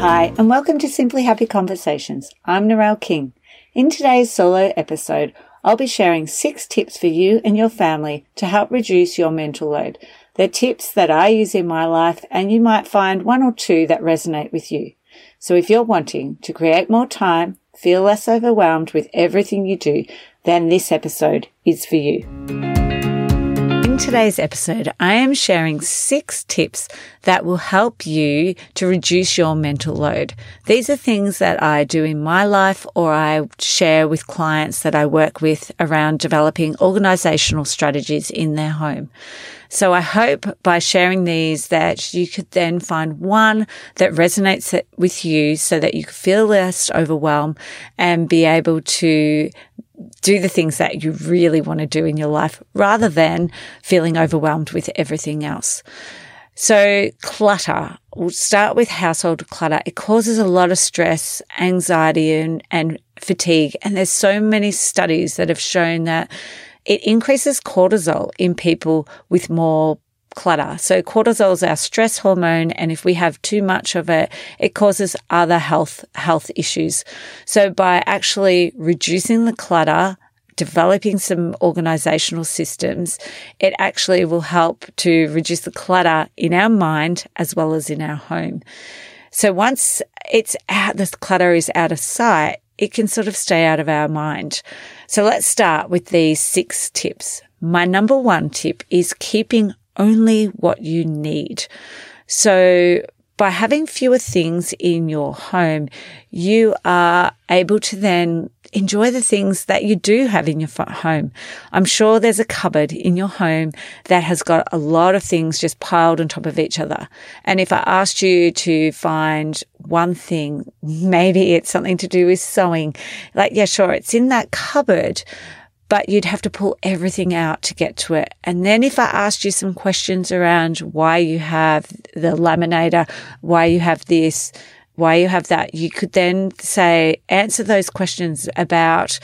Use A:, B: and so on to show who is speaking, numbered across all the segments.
A: Hi, and welcome to Simply Happy Conversations. I'm Narelle King. In today's solo episode, I'll be sharing six tips for you and your family to help reduce your mental load. They're tips that I use in my life, and you might find one or two that resonate with you. So if you're wanting to create more time, feel less overwhelmed with everything you do, then this episode is for you. Today's episode, I am sharing six tips that will help you to reduce your mental load. These are things that I do in my life or I share with clients that I work with around developing organizational strategies in their home. So I hope by sharing these that you could then find one that resonates with you so that you feel less overwhelmed and be able to do the things that you really want to do in your life rather than feeling overwhelmed with everything else. So clutter, we'll start with household clutter. It causes a lot of stress, anxiety and, and fatigue. And there's so many studies that have shown that it increases cortisol in people with more clutter. So cortisol is our stress hormone. And if we have too much of it, it causes other health, health issues. So by actually reducing the clutter, developing some organizational systems, it actually will help to reduce the clutter in our mind as well as in our home. So once it's out, this clutter is out of sight, it can sort of stay out of our mind. So let's start with these six tips. My number one tip is keeping only what you need. So by having fewer things in your home, you are able to then enjoy the things that you do have in your home. I'm sure there's a cupboard in your home that has got a lot of things just piled on top of each other. And if I asked you to find one thing, maybe it's something to do with sewing, like, yeah, sure, it's in that cupboard, but you'd have to pull everything out to get to it. And then if I asked you some questions around why you have the laminator, why you have this, why you have that, you could then say, answer those questions about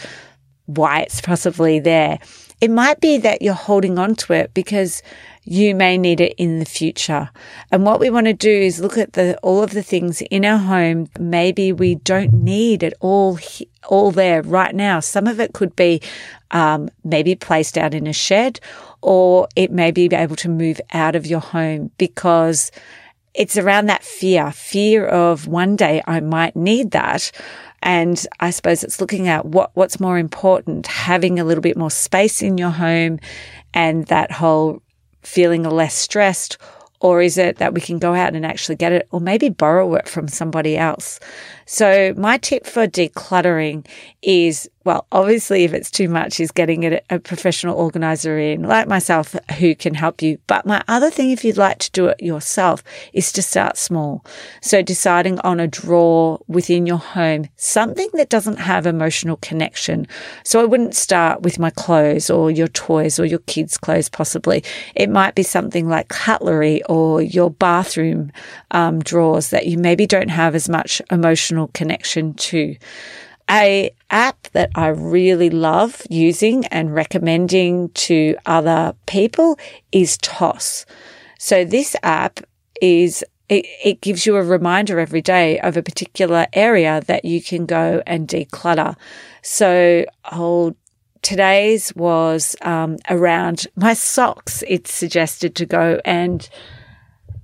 A: why it's possibly there. It might be that you're holding on to it because you may need it in the future. And what we want to do is look at the, all of the things in our home. Maybe we don't need it all, all there right now. Some of it could be, um, maybe placed out in a shed or it may be able to move out of your home because it's around that fear, fear of one day I might need that. And I suppose it's looking at what, what's more important, having a little bit more space in your home and that whole feeling less stressed? Or is it that we can go out and actually get it or maybe borrow it from somebody else? So my tip for decluttering is well, obviously, if it's too much, is getting a, a, professional organizer in, like myself, who can help you. But my other thing, if you'd like to do it yourself, is to start small. So deciding on a drawer within your home, something that doesn't have emotional connection. So I wouldn't start with my clothes or your toys or your kids' clothes, possibly. It might be something like cutlery or your bathroom um, drawers that you maybe don't have as much emotional connection to. A app that I really love using and recommending to other people is Toss. So this app is it, it gives you a reminder every day of a particular area that you can go and declutter. So I'll today's was um, around my socks. It's suggested to go and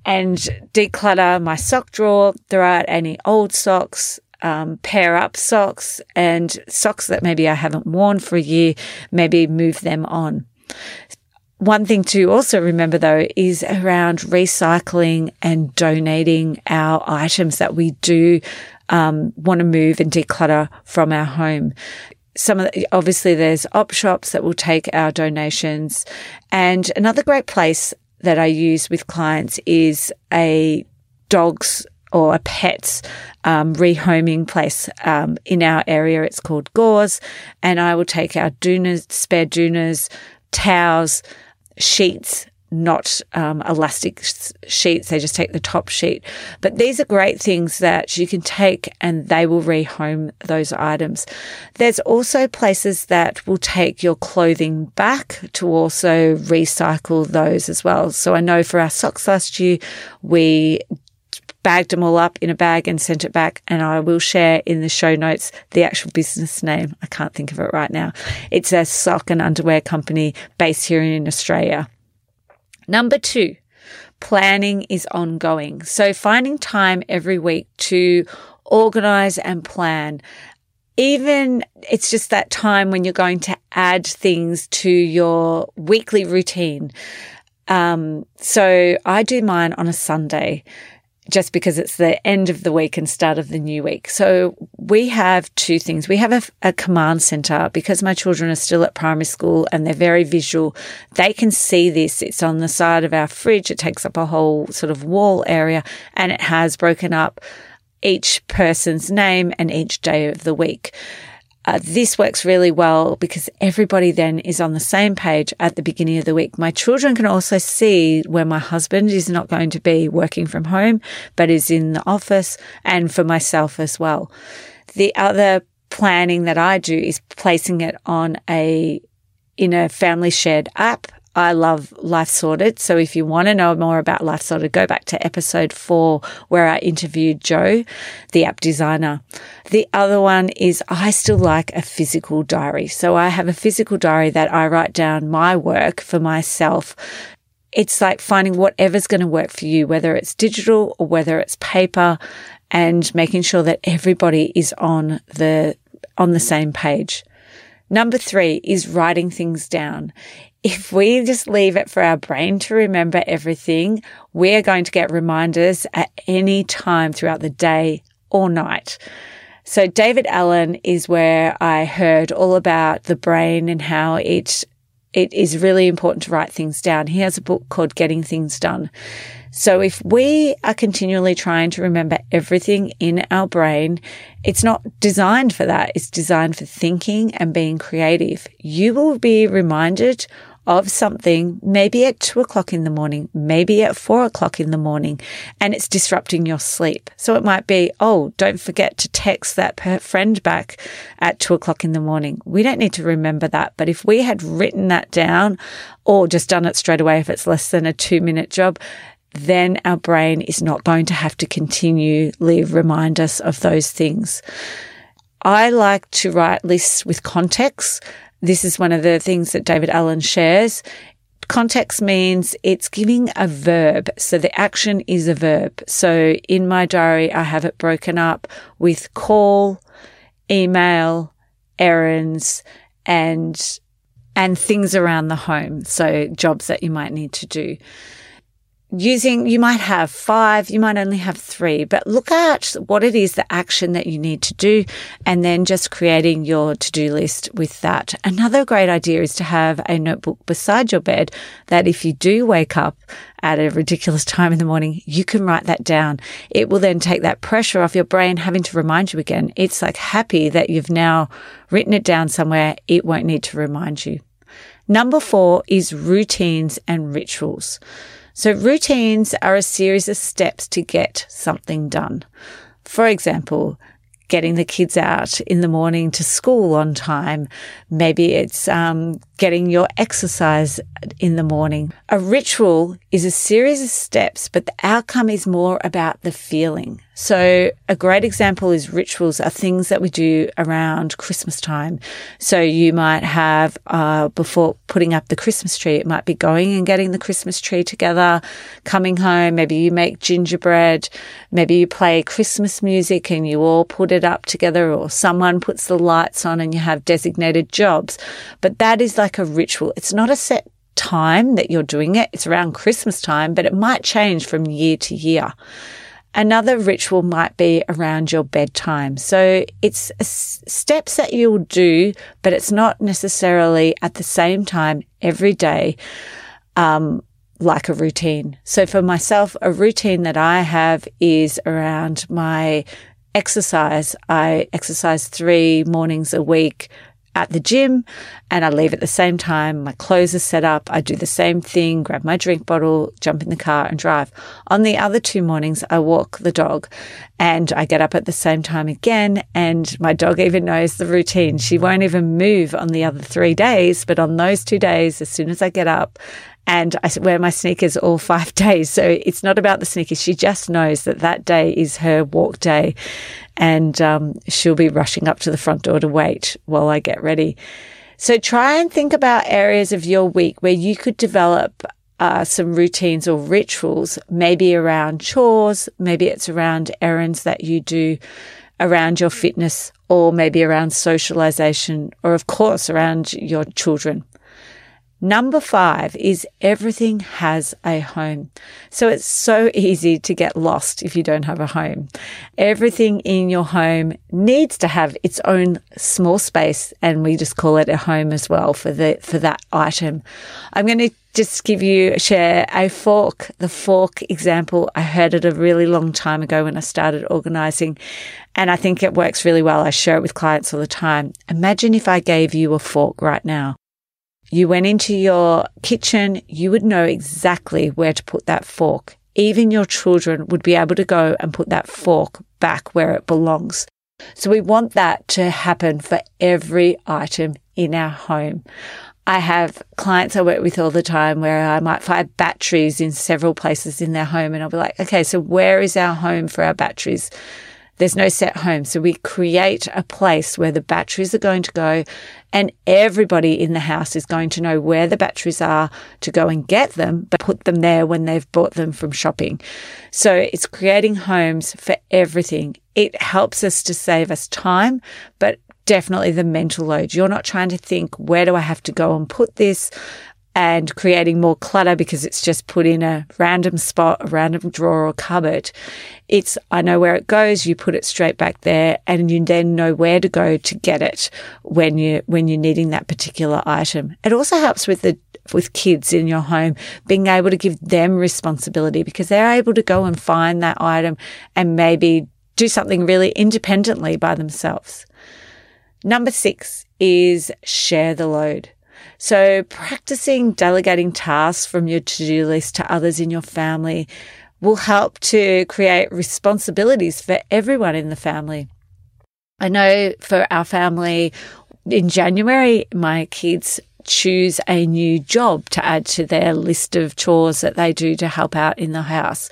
A: and declutter my sock drawer, throw out any old socks, um, pair up socks and socks that maybe I haven't worn for a year, maybe move them on. One thing to also remember though is around recycling and donating our items that we do um, want to move and declutter from our home some of the, obviously there's op shops that will take our donations and another great place that I use with clients is a dogs or a pet's um, rehoming place um, in our area. It's called Gauze. And I will take our doonas, spare doonas, towels, sheets, not um, elastic sheets. They just take the top sheet. But these are great things that you can take and they will rehome those items. There's also places that will take your clothing back to also recycle those as well. So I know for our socks last year, we bagged them all up in a bag and sent it back. And I will share in the show notes the actual business name. I can't think of it right now. It's a sock and underwear company based here in Australia. Number two, planning is ongoing. So finding time every week to organize and plan. Even it's just that time when you're going to add things to your weekly routine. Um, so I do mine on a Sunday just because it's the end of the week and start of the new week. So we have two things. We have a, a, command center because my children are still at primary school and they're very visual. They can see this. It's on the side of our fridge. It takes up a whole sort of wall area and it has broken up each person's name and each day of the week. Uh, this works really well because everybody then is on the same page at the beginning of the week. My children can also see where my husband is not going to be working from home, but is in the office and for myself as well. The other planning that I do is placing it on a in a family shared app I love Life Sorted. So if you want to know more about Life Sorted, go back to episode four where I interviewed Joe, the app designer. The other one is I still like a physical diary. So I have a physical diary that I write down my work for myself. It's like finding whatever's going to work for you, whether it's digital or whether it's paper and making sure that everybody is on the, on the same page. Number three is writing things down if we just leave it for our brain to remember everything, we're going to get reminders at any time throughout the day or night. So David Allen is where I heard all about the brain and how it it is really important to write things down. He has a book called Getting Things Done. So if we are continually trying to remember everything in our brain, it's not designed for that. It's designed for thinking and being creative. You will be reminded of something, maybe at two o'clock in the morning, maybe at four o'clock in the morning, and it's disrupting your sleep. So it might be, oh, don't forget to text that friend back at two o'clock in the morning. We don't need to remember that. But if we had written that down or just done it straight away, if it's less than a two minute job, then our brain is not going to have to continually remind us of those things. I like to write lists with context this is one of the things that David Allen shares. Context means it's giving a verb. So the action is a verb. So in my diary, I have it broken up with call, email, errands, and and things around the home. So jobs that you might need to do using, you might have five, you might only have three, but look at what it is, the action that you need to do, and then just creating your to do list with that. Another great idea is to have a notebook beside your bed that if you do wake up at a ridiculous time in the morning, you can write that down. It will then take that pressure off your brain having to remind you again. It's like happy that you've now written it down somewhere. It won't need to remind you. Number four is routines and rituals. So routines are a series of steps to get something done. For example, getting the kids out in the morning to school on time. Maybe it's um, getting your exercise in the morning. A ritual is a series of steps, but the outcome is more about the feeling. So a great example is rituals are things that we do around Christmas time. So you might have, uh, before putting up the Christmas tree, it might be going and getting the Christmas tree together, coming home. Maybe you make gingerbread. Maybe you play Christmas music and you all put it up together or someone puts the lights on and you have designated jobs. But that is like a ritual. It's not a set time that you're doing it. It's around Christmas time, but it might change from year to year. Another ritual might be around your bedtime. So it's steps that you'll do, but it's not necessarily at the same time every day. Um, like a routine. So for myself, a routine that I have is around my exercise. I exercise three mornings a week at the gym and I leave at the same time. My clothes are set up. I do the same thing, grab my drink bottle, jump in the car and drive. On the other two mornings, I walk the dog and I get up at the same time again. And my dog even knows the routine. She won't even move on the other three days. But on those two days, as soon as I get up and I wear my sneakers all five days. So it's not about the sneakers. She just knows that that day is her walk day and um, she'll be rushing up to the front door to wait while I get ready. So try and think about areas of your week where you could develop uh, some routines or rituals, maybe around chores, maybe it's around errands that you do around your fitness, or maybe around socialization, or of course around your children. Number five is everything has a home. So it's so easy to get lost if you don't have a home. Everything in your home needs to have its own small space and we just call it a home as well for the, for that item. I'm going to just give you share a fork, the fork example. I heard it a really long time ago when I started organizing and I think it works really well. I share it with clients all the time. Imagine if I gave you a fork right now you went into your kitchen, you would know exactly where to put that fork. Even your children would be able to go and put that fork back where it belongs. So we want that to happen for every item in our home. I have clients I work with all the time where I might find batteries in several places in their home and I'll be like, okay, so where is our home for our batteries? There's no set home. So we create a place where the batteries are going to go and everybody in the house is going to know where the batteries are to go and get them, but put them there when they've bought them from shopping. So it's creating homes for everything. It helps us to save us time, but definitely the mental load. You're not trying to think, where do I have to go and put this? And creating more clutter because it's just put in a random spot, a random drawer or cupboard. It's, I know where it goes. You put it straight back there and you then know where to go to get it when you, when you're needing that particular item. It also helps with the, with kids in your home, being able to give them responsibility because they're able to go and find that item and maybe do something really independently by themselves. Number six is share the load. So practicing delegating tasks from your to-do list to others in your family will help to create responsibilities for everyone in the family. I know for our family in January, my kids choose a new job to add to their list of chores that they do to help out in the house.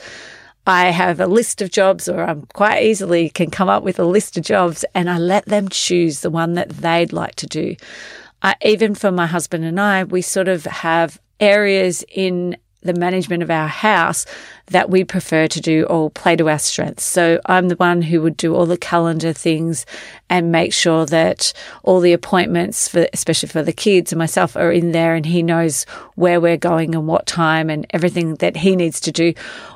A: I have a list of jobs, or I'm quite easily can come up with a list of jobs, and I let them choose the one that they'd like to do uh, even for my husband and I, we sort of have areas in the management of our house that we prefer to do or play to our strengths. So I'm the one who would do all the calendar things and make sure that all the appointments for, especially for the kids and myself are in there and he knows where we're going and what time and everything that he needs to do.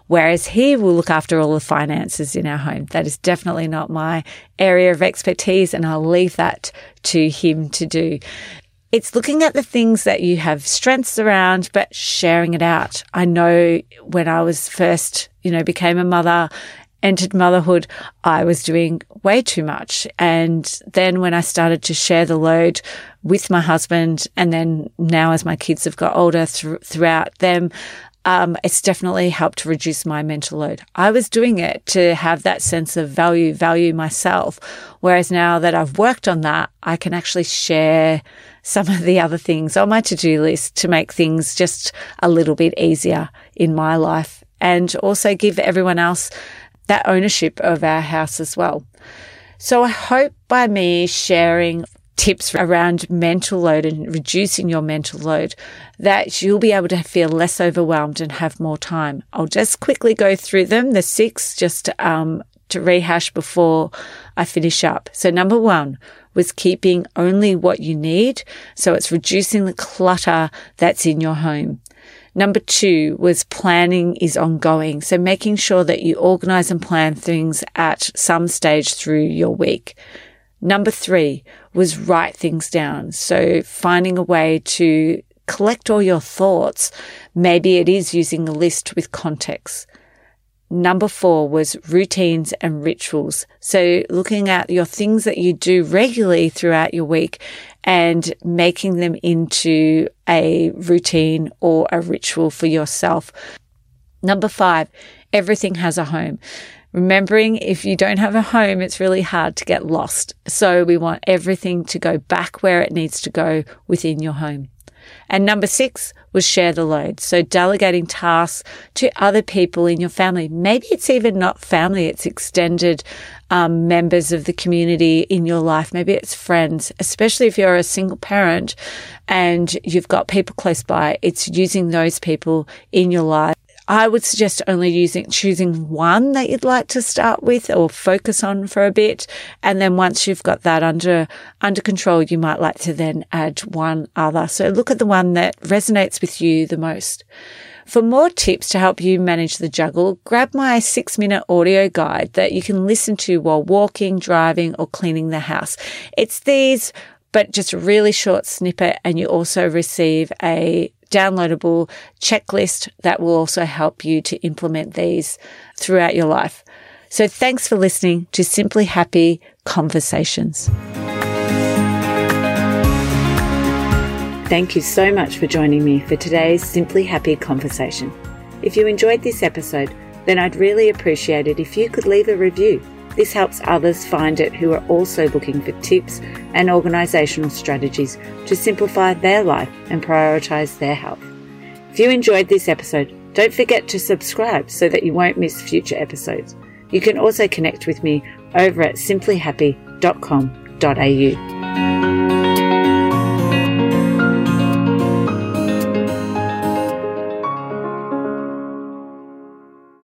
A: Whereas he will look after all the finances in our home. That is definitely not my area of expertise and I'll leave that to him to do. It's looking at the things that you have strengths around, but sharing it out. I know when I was first, you know, became a mother, entered motherhood, I was doing way too much. And then when I started to share the load with my husband, and then now as my kids have got older th- throughout them, um, it's definitely helped reduce my mental load. I was doing it to have that sense of value, value myself. Whereas now that I've worked on that, I can actually share some of the other things on my to do list to make things just a little bit easier in my life and also give everyone else that ownership of our house as well. So I hope by me sharing tips around mental load and reducing your mental load that you'll be able to feel less overwhelmed and have more time. I'll just quickly go through them, the six, just um, to rehash before I finish up. So number one was keeping only what you need. So it's reducing the clutter that's in your home. Number two was planning is ongoing. So making sure that you organize and plan things at some stage through your week. Number three was write things down. So finding a way to collect all your thoughts, maybe it is using a list with context. Number four was routines and rituals. So looking at your things that you do regularly throughout your week and making them into a routine or a ritual for yourself. Number five, everything has a home. Remembering if you don't have a home, it's really hard to get lost. So we want everything to go back where it needs to go within your home. And number six was share the load. So delegating tasks to other people in your family. Maybe it's even not family, it's extended um, members of the community in your life. Maybe it's friends, especially if you're a single parent and you've got people close by. It's using those people in your life I would suggest only using, choosing one that you'd like to start with or focus on for a bit. And then once you've got that under, under control, you might like to then add one other. So look at the one that resonates with you the most. For more tips to help you manage the juggle, grab my six minute audio guide that you can listen to while walking, driving, or cleaning the house. It's these, but just a really short snippet. And you also receive a downloadable checklist that will also help you to implement these throughout your life. So thanks for listening to Simply Happy Conversations. Thank you so much for joining me for today's Simply Happy conversation. If you enjoyed this episode, then I'd really appreciate it if you could leave a review. This helps others find it who are also looking for tips and organisational strategies to simplify their life and prioritise their health. If you enjoyed this episode, don't forget to subscribe so that you won't miss future episodes. You can also connect with me over at simplyhappy.com.au.